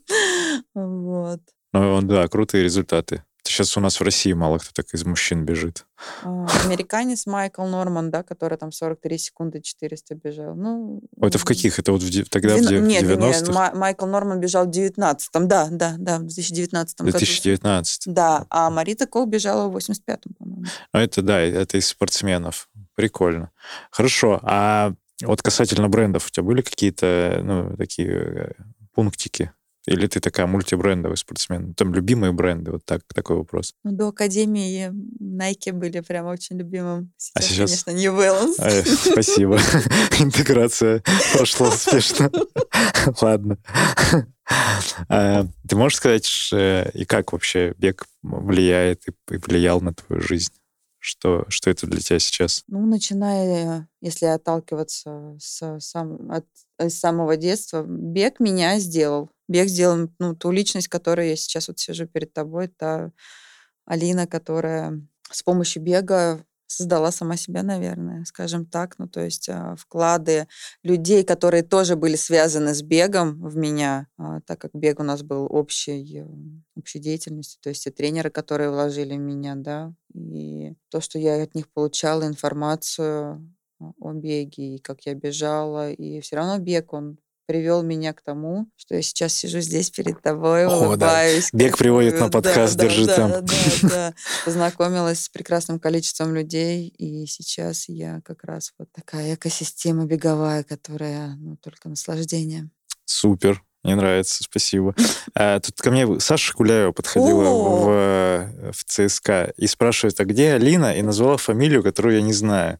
Вот. Ну, да, крутые результаты. Сейчас у нас в России мало кто так из мужчин бежит. А, Американец Майкл Норман, да, который там 43 секунды 400 бежал. Ну, Это в каких? Это вот в тогда в в Нет, нет, нет, 90-х? Ма- Майкл Норман бежал в 19-м, да, да, да, в 2019 году. 2019. Да, а Марита Кол бежала в 85-м, по-моему. Ну, это да, это из спортсменов. Прикольно. Хорошо. А вот касательно брендов, у тебя были какие-то, ну, такие э, пунктики? Или ты такая мультибрендовый спортсмен? Там любимые бренды? Вот так, такой вопрос. Ну, до Академии Nike были прям очень любимым. Сейчас, А сейчас? конечно, New Balance. Э, Спасибо. [LAUGHS] Интеграция прошла успешно. [LAUGHS] Ладно. А, Ты можешь сказать, и как вообще бег влияет и и влиял на твою жизнь? Что, что это для тебя сейчас? Ну, начиная, если отталкиваться с сам, от, с самого детства, бег меня сделал. Бег сделал ну, ту личность, которой я сейчас вот сижу перед тобой, та Алина, которая с помощью бега создала сама себя, наверное, скажем так. Ну, то есть а, вклады людей, которые тоже были связаны с бегом в меня, а, так как бег у нас был общей, общей деятельностью, то есть и тренеры, которые вложили в меня, да, и то, что я от них получала информацию о беге, и как я бежала, и все равно бег, он привел меня к тому, что я сейчас сижу здесь перед тобой, О, да. улыбаюсь. Бег приводит на. Да, подкаст да, «Держи да, темп». Да, да. [LAUGHS] Познакомилась с прекрасным количеством людей, и сейчас я как раз вот такая экосистема беговая, которая ну, только наслаждение. Супер. Мне нравится, спасибо. А, тут ко мне Саша Куляева подходила в, в ЦСКА и спрашивает, а где Алина? И назвала фамилию, которую я не знаю.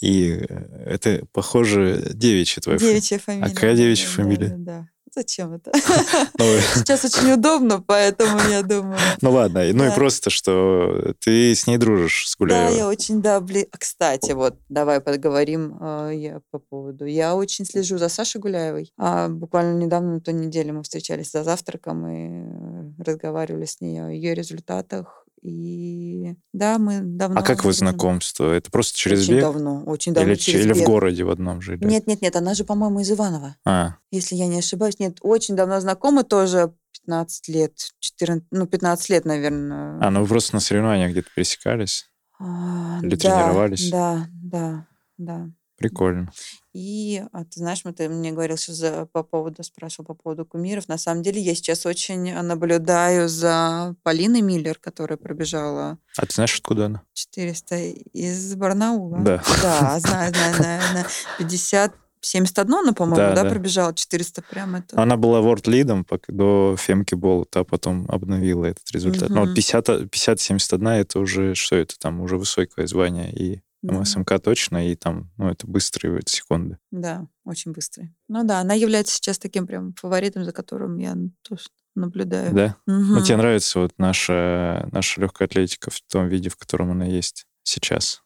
И э, это, похоже, девичья твоя. Девичья фамилия. какая да, девичья да, фамилия? Да, да. Зачем это? [LAUGHS] Ну, [LAUGHS] Сейчас очень удобно, поэтому я думаю. [LAUGHS] ну ладно, ну и Да. просто, что ты с ней дружишь, с Да, Гуляевой. я очень, да, блин. А, Кстати, вот, давай поговорим э, я по поводу. Я очень слежу за Сашей Гуляевой. А, буквально недавно, на той неделе, мы встречались за завтраком и э, разговаривали с ней о ее результатах. И да, мы давно... А как вы знакомство? Это просто через очень бег? давно, очень давно Или, через или в бег. городе в одном жили? Нет, нет, нет, она же, по-моему, из Иванова, А, если я не ошибаюсь. Нет, очень давно знакомы, тоже 15 лет, 14, ну, 15 лет, наверное. а, ну вы просто на соревнованиях где-то пересекались? А, Или да, тренировались? Да, да, да. Прикольно. И а, ты знаешь, ты мне говорил сейчас за, по поводу, спрашивал по поводу кумиров. На самом деле я сейчас очень наблюдаю за Полиной Миллер, которая пробежала А ты знаешь, откуда она? 400 из Барнаула. Да. Да, знаю, знаю, [LAUGHS] знаю. Она 50, 71, она, по-моему, Да, да, да. пробежала 400 прям это. Она была ворд лидом до Фемки Болота, а потом обновила этот результат. Но Мгм. 50-71 это уже, что это там, уже высокое звание. И Да. МСМК точно, и там, ну, это быстрые секунды. Да, очень быстрый. Ну да, она является сейчас таким прям фаворитом, за которым я тоже наблюдаю. Да? Ну, Мгм. тебе нравится вот наша, наша легкая атлетика в том виде, в котором она есть сейчас?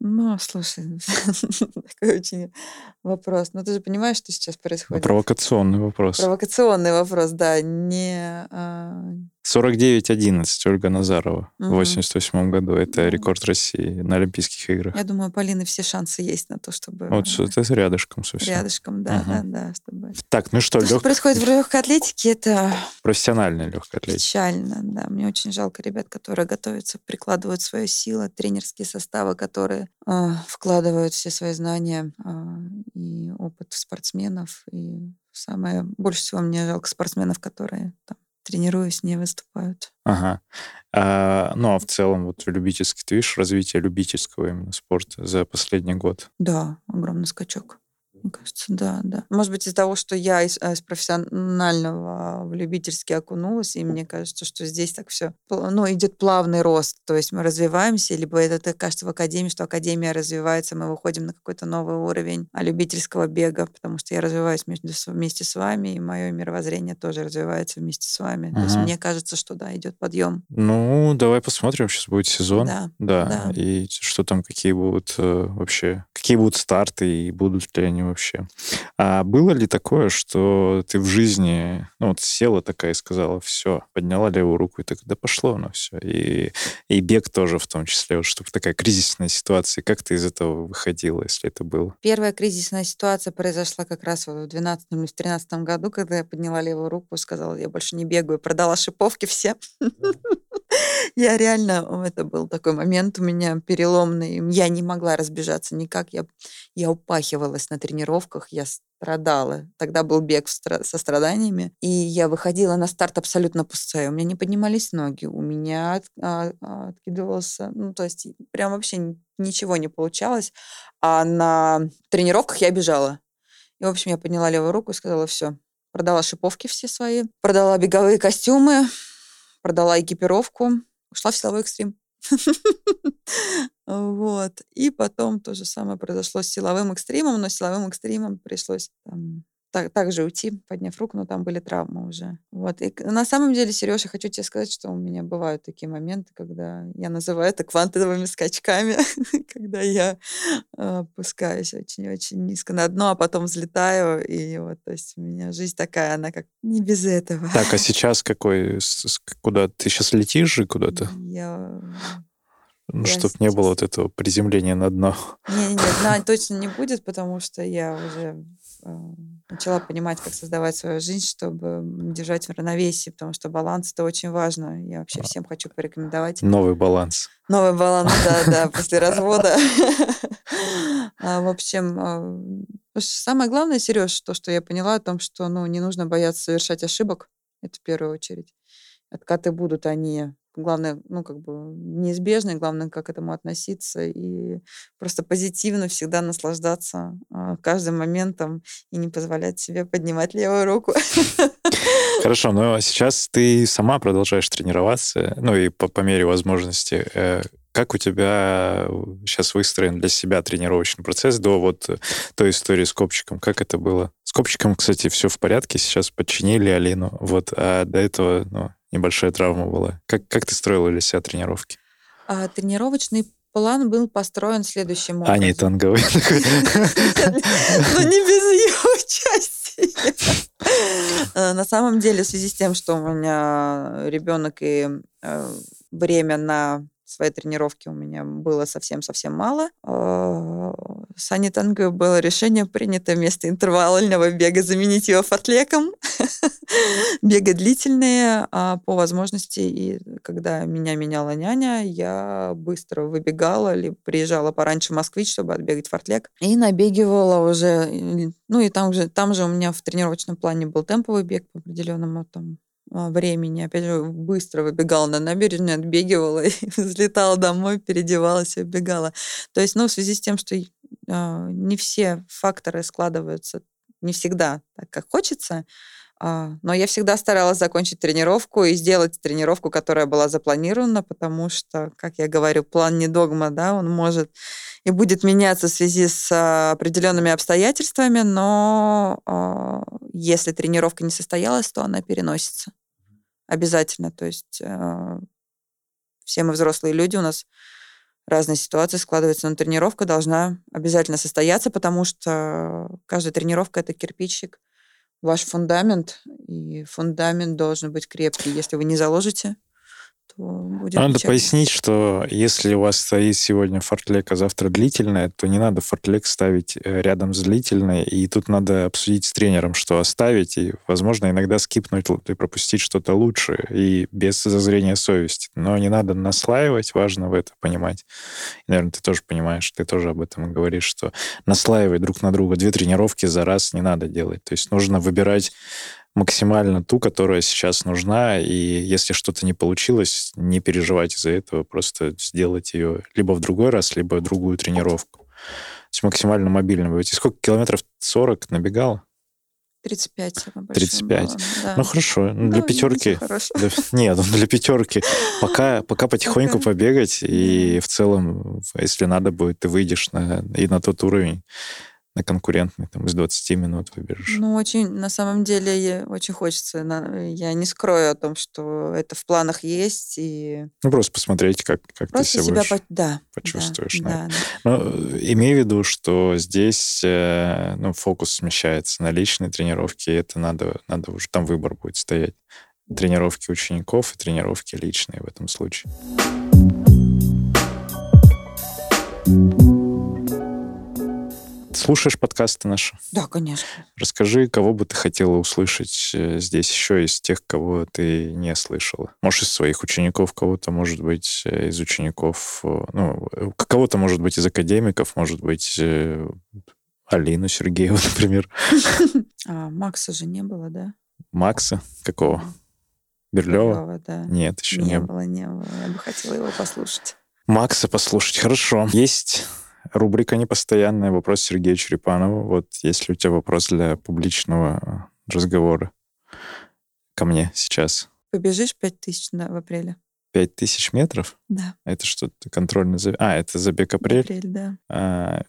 Ну, слушай, [LAUGHS] такой очень вопрос. Но ты же понимаешь, что сейчас Ну, происходит? провокационный вопрос. Провокационный вопрос, да. Не, а, 49-11 Ольга Назарова в Мгм. 88 году. Это Ну. рекорд России на Олимпийских играх. я думаю, Полины все шансы есть на то, чтобы Вот что это рядышком совсем. рядышком, да, Мгм. да, да, чтобы... Так, ну что, То, что лег... происходит в легкой атлетике, это профессиональная легкая атлетика. печально, да. Мне очень жалко ребят, которые готовятся, прикладывают свою силу, тренерские составы, которые а, вкладывают все свои знания а, и опыт в спортсменов. И самое больше всего мне жалко спортсменов, которые там, тренируясь, не выступают. Ага. А, ну, а в целом, вот любительский, ты видишь развитие любительского именно спорта за последний год? Да, огромный скачок. Мне кажется, да, да. Может быть, из-за того, что я из, э, из профессионального в любительский окунулась, и мне кажется, что здесь так все, ну, идет плавный рост. То есть мы развиваемся, либо это так кажется в академии, что академия развивается, мы выходим на какой-то новый уровень а, любительского бега, потому что я развиваюсь между, вместе с вами, и мое мировоззрение тоже развивается вместе с вами. То есть мне кажется, что да, идет подъем. Ну, давай посмотрим, сейчас будет сезон. Да, Да, да. и что там, какие будут э, вообще, какие будут старты и будут ли они вообще. А было ли такое, что ты в жизни, ну вот села такая и сказала, все, подняла левую руку и так, да пошло оно все. И, и бег тоже в том числе, вот, чтобы такая кризисная ситуация. Как ты из этого выходила, если это было? Первая кризисная ситуация произошла как раз вот в 12 или в 13 году, когда я подняла левую руку, сказала, я больше не бегаю, продала шиповки все. Я реально, это был такой момент у меня переломный. Я не могла разбежаться никак. Я, я упахивалась на тренировках, я страдала. Тогда был бег со страданиями. И я выходила на старт абсолютно пустая. У меня не поднимались ноги, у меня от, а, а, откидывался... Ну, то есть прям вообще ничего не получалось. А на тренировках я бежала. И, в общем, я подняла левую руку и сказала, все, продала шиповки все свои, продала беговые костюмы, продала экипировку, ушла в силовой экстрим. [LAUGHS] Вот. И потом то же самое произошло с силовым экстримом, но силовым экстримом пришлось там, так, так же уйти, подняв руку, но там были травмы уже. Вот. И на самом деле, Сережа, хочу тебе сказать, что у меня бывают такие моменты, когда я называю это квантовыми скачками, [LAUGHS] когда я э, опускаюсь очень-очень низко на дно, а потом взлетаю. И вот, то есть у меня жизнь такая, она как не без этого. Так, а сейчас какой, куда ты сейчас летишь же куда-то? Я ну, чтобы не было вот этого приземления на дно. Не, нет, дна [LAUGHS] точно не будет, потому что я уже э, начала понимать, как создавать свою жизнь, чтобы держать в равновесии, потому что баланс это очень важно. Я вообще а. всем хочу порекомендовать. Новый баланс. Новый баланс, да, да, [LAUGHS] после развода. [LAUGHS] А, в общем, а, самое главное, Сереж, то, что я поняла о том, что ну, не нужно бояться совершать ошибок, это в первую очередь. Откаты будут, они главное, ну, как бы неизбежно, главное, как к этому относиться и просто позитивно всегда наслаждаться э, каждым моментом и не позволять себе поднимать левую руку. [LAUGHS] Хорошо, но сейчас ты сама продолжаешь тренироваться, ну и по, по мере возможности. Э, как у тебя сейчас выстроен для себя тренировочный процесс до вот той истории с копчиком? Как это было? С копчиком, кстати, все в порядке. Сейчас подчинили Алину. Вот, а до этого ну, небольшая травма была. Как, как ты строила для себя тренировки? А, тренировочный план был построен следующим образом. А не танговый. [LAUGHS] Ну, не без ее участия. Э, на самом деле, в связи с тем, что у меня ребенок и э, время на своей тренировки у меня было совсем-совсем мало. А, с Ани Танго было решение принято вместо интервального бега заменить его фортлеком. [LAUGHS] Бега длительные, а по возможности, и когда меня меняла няня, я быстро выбегала или приезжала пораньше в Москвич, чтобы отбегать фортлек, и набегивала уже, ну и там же, там же у меня в тренировочном плане был темповый бег по определенному там времени. Опять же, быстро выбегала на набережную, отбегивала [LAUGHS] и взлетала домой, переодевалась и убегала. То есть, ну, в связи с тем, что э, не все факторы складываются не всегда так, как хочется, э, но я всегда старалась закончить тренировку и сделать тренировку, которая была запланирована, потому что, как я говорю, план не догма, да, он может и будет меняться в связи с а, определенными обстоятельствами, но э, если тренировка не состоялась, то она переносится обязательно. То есть э, все мы взрослые люди, у нас разные ситуации складываются, но тренировка должна обязательно состояться, потому что каждая тренировка — это кирпичик, ваш фундамент, и фундамент должен быть крепкий. Если вы не заложите, то будет Надо печально. пояснить, что если у вас стоит сегодня фортлек, а завтра длительная, то не надо фортлек ставить э, рядом с длительной, и тут надо обсудить с тренером, что оставить, и, возможно, иногда скипнуть и пропустить что-то лучше, и без зазрения совести. Но не надо наслаивать, важно в это понимать. И, наверное, ты тоже понимаешь, ты тоже об этом говоришь, что наслаивать друг на друга две тренировки за раз не надо делать. То есть нужно выбирать максимально ту, которая сейчас нужна, и если что-то не получилось, не переживать из-за этого, просто сделать ее либо в другой раз, либо в другую тренировку. То есть максимально мобильно быть. И сколько километров? 40 набегала? 35 35. Было, да. Ну хорошо, ну, для ну, пятерки. Для, нет, ну, для пятерки. Пока, пока [LAUGHS] потихоньку okay. побегать, и в целом, если надо будет, ты выйдешь на, и на тот уровень. На конкурентный, там, из 20 минут выберешь? Ну, очень, на самом деле, очень хочется. Я не скрою о том, что это в планах есть, и Ну, просто посмотреть, как, как ты просто себя себя... будешь по- Да. почувствуешь. Да, на да, Ну, имей в виду, что здесь э, ну, фокус смещается на личные тренировки, и это надо, надо уже, там выбор будет стоять. Тренировки учеников и тренировки личные в этом случае. Слушаешь подкасты наши? да. Конечно. Расскажи, кого бы ты хотела услышать э, здесь еще из тех, кого ты не слышала. Может, из своих учеников, кого-то, может быть, э, из учеников, э, ну, кого-то, может быть, из академиков, может быть, Алину Сергееву, [LAUGHS] например. А, Макса же не было, да? Макса какого? Берлева? Да. Нет, еще не не было. было, не было. Я бы хотела его послушать. Макса послушать. Хорошо. Есть рубрика непостоянная «Вопрос Сергея Черепанова». Вот если у тебя вопрос для публичного э, разговора ко мне сейчас. Побежишь пять тысяч на- в апреле? Пять тысяч метров? Да. Это что-то контрольный забег? А, это забег апрель? апреле, да. А,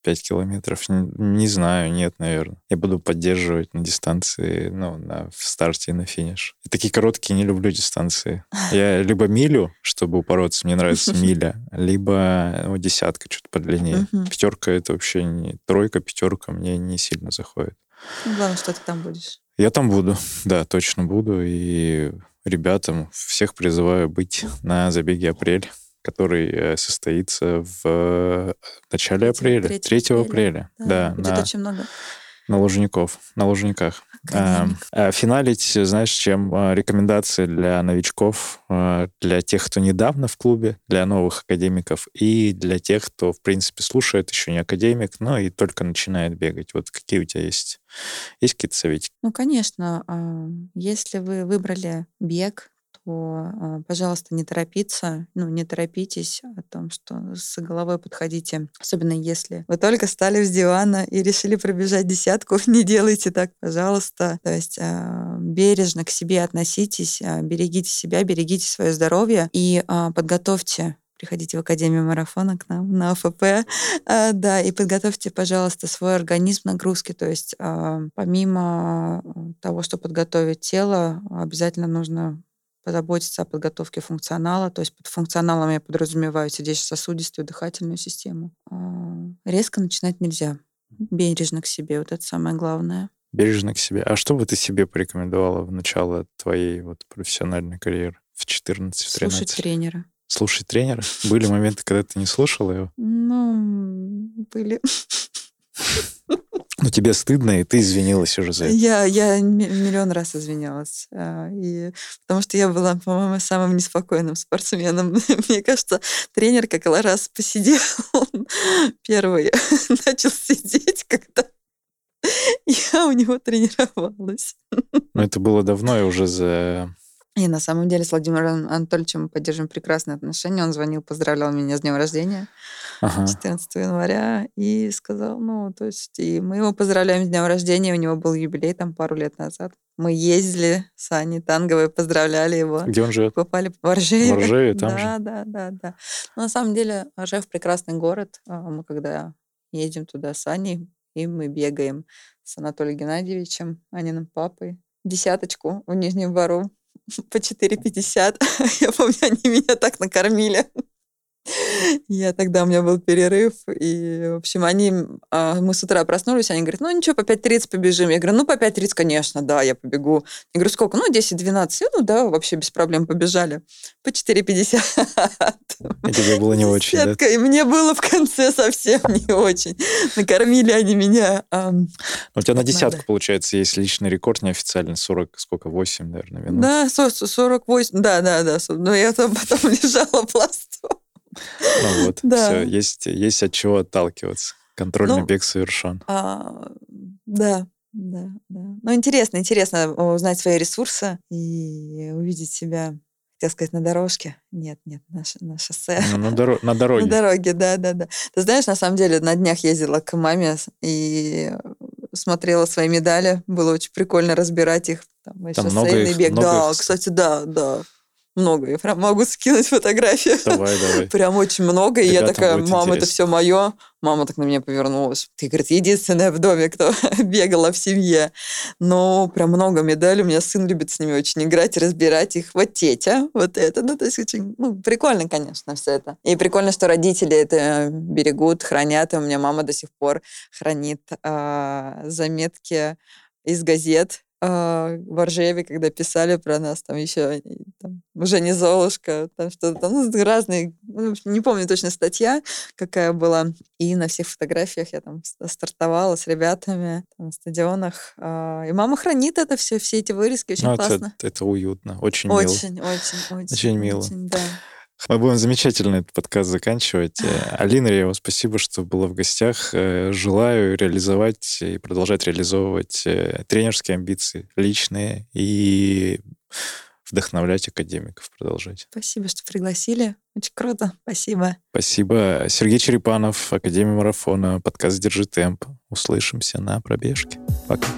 м, Пять километров? Не, не знаю, нет, наверное. Я буду поддерживать на дистанции, ну, на, в старте и на финиш. И такие короткие не люблю дистанции. [LAUGHS] Я либо милю, чтобы упороться, мне нравится [LAUGHS] миля, либо ну, десятка, что-то подлиннее. Пятерка это вообще не... Тройка, пятерка мне не сильно заходит. Ну, главное, что ты там будешь. Я там буду, [LAUGHS] да, точно буду. И ребятам всех призываю быть на забеге апрель, который э, состоится в э, начале Третьего- апреля, 3 третьего апреля, да, Будет на, очень много на Лужников, на Лужниках. А, академик. а финалить, знаешь, чем А, рекомендации для новичков, для тех, кто недавно в клубе, для новых академиков и для тех, кто, в принципе, слушает, еще не академик, но и только начинает бегать. Вот какие у тебя есть? Есть какие-то советики? Ну, конечно, а, если вы выбрали бег, то, а, пожалуйста, не торопиться, ну, не торопитесь о том, что с головой подходите, особенно если вы только встали с дивана и решили пробежать десятку, [LAUGHS] не делайте так, пожалуйста. То есть а, бережно к себе относитесь, а, берегите себя, берегите свое здоровье и подготовьте приходите в Академию марафона к нам на ОФП, [LAUGHS] а, да, и подготовьте, пожалуйста, свой организм нагрузки, то есть а, помимо того, что подготовить тело, обязательно нужно позаботиться о подготовке функционала, то есть под функционалом я подразумеваю сердечно-сосудистую дыхательную систему. Резко начинать нельзя. Бережно к себе, вот это самое главное. Бережно к себе. А что бы ты себе порекомендовала в начало твоей вот профессиональной карьеры в 14-13? Слушать тренера. Слушать тренера? Были [LAUGHS] моменты, когда ты не слушала его? Ну, были. [LAUGHS] Ну, тебе стыдно, и ты извинилась уже за это. Я, я миллион раз извинялась. а, И, потому что я была, по-моему, самым неспокойным спортсменом. [LAUGHS] Мне кажется, тренер как раз посидел он первый, [LAUGHS] начал сидеть, когда я у него тренировалась. Но это было давно, и уже за... И на самом деле с Владимиром Анатольевичем мы поддерживаем прекрасные отношения. Он звонил, поздравлял меня с днем рождения. Ага. 14 января и сказал, ну, то есть, и мы его поздравляем с днем рождения, у него был юбилей там пару лет назад. Мы ездили с Аней Танговой, поздравляли его. Где он живет? Попали в Оржеве. В Оржеве, там да, же? да, да, да. Но на самом деле Оржев прекрасный город. А Мы когда едем туда с Аней, и мы бегаем с Анатолием Геннадьевичем, Аниным папой, десяточку в Нижнем Бару [LAUGHS] по 4,50. [LAUGHS] Я помню, они меня так накормили. [LAUGHS] Я тогда, у меня был перерыв, и, в общем, они, а, мы с утра проснулись, они говорят, ну ничего, по 5.30 побежим. Я говорю, ну по 5.30, конечно, да, я побегу. Я говорю, сколько? Ну 10-12. Ну да, вообще без проблем побежали. По 4.50. И тебе было не очень, да? Десятка, И мне было в конце совсем [LAUGHS] не очень. Накормили они меня. У тебя на Надо. десятку, получается, есть личный рекорд неофициально, 40, сколько, 8, наверное, минут. Да, со- со- 48, да, да, да. Но я там [LAUGHS] потом лежала пластом. Ну вот, [LAUGHS] Да. все, есть, есть от чего отталкиваться. Контрольный Ну, бег совершен. А, да, да, да. Ну, интересно, интересно узнать свои ресурсы и увидеть себя, хотел сказать, на дорожке. Нет, нет, на, на шоссе. Ну, на, доро- [LAUGHS] на На дороге. дороге, да, да, да. Ты знаешь, на самом деле, на днях ездила к маме и смотрела свои медали. Было очень прикольно разбирать их. Там, Там много их- бег. много да, их, кстати, да, да. Много. Я прям могу скинуть фотографию. Давай, давай. [LAUGHS] Прям очень много. И я Ребятам такая, мама, это интересно. все мое. Мама так на меня повернулась. Ты, говорит, единственная в доме, кто [LAUGHS] бегала в семье. Но прям много медалей. У меня сын любит с ними очень играть, разбирать их. Вот тетя, вот это. Ну, то есть очень ну, прикольно, конечно, все это. И прикольно, что родители это берегут, хранят. И у меня мама до сих пор хранит а, заметки из газет в Ржеве, когда писали про нас, там еще там, уже не Золушка, там что-то там, ну, разные, ну, не помню точно статья, какая была. И на всех фотографиях я там стартовала с ребятами там, на стадионах. а, И мама хранит это все, все эти вырезки, очень Ну, это, классно. это уютно, очень, мило. Очень, очень, очень. Очень мило. очень, да. Мы будем замечательно этот подкаст заканчивать. Э, Алина Рева, спасибо, что была в гостях. Э, Желаю реализовать и продолжать реализовывать э, тренерские амбиции личные и вдохновлять академиков продолжать. Спасибо, что пригласили. Очень круто. Спасибо. Спасибо. Сергей Черепанов, Академия марафона, подкаст «Держи темп». Услышимся на пробежке. Пока.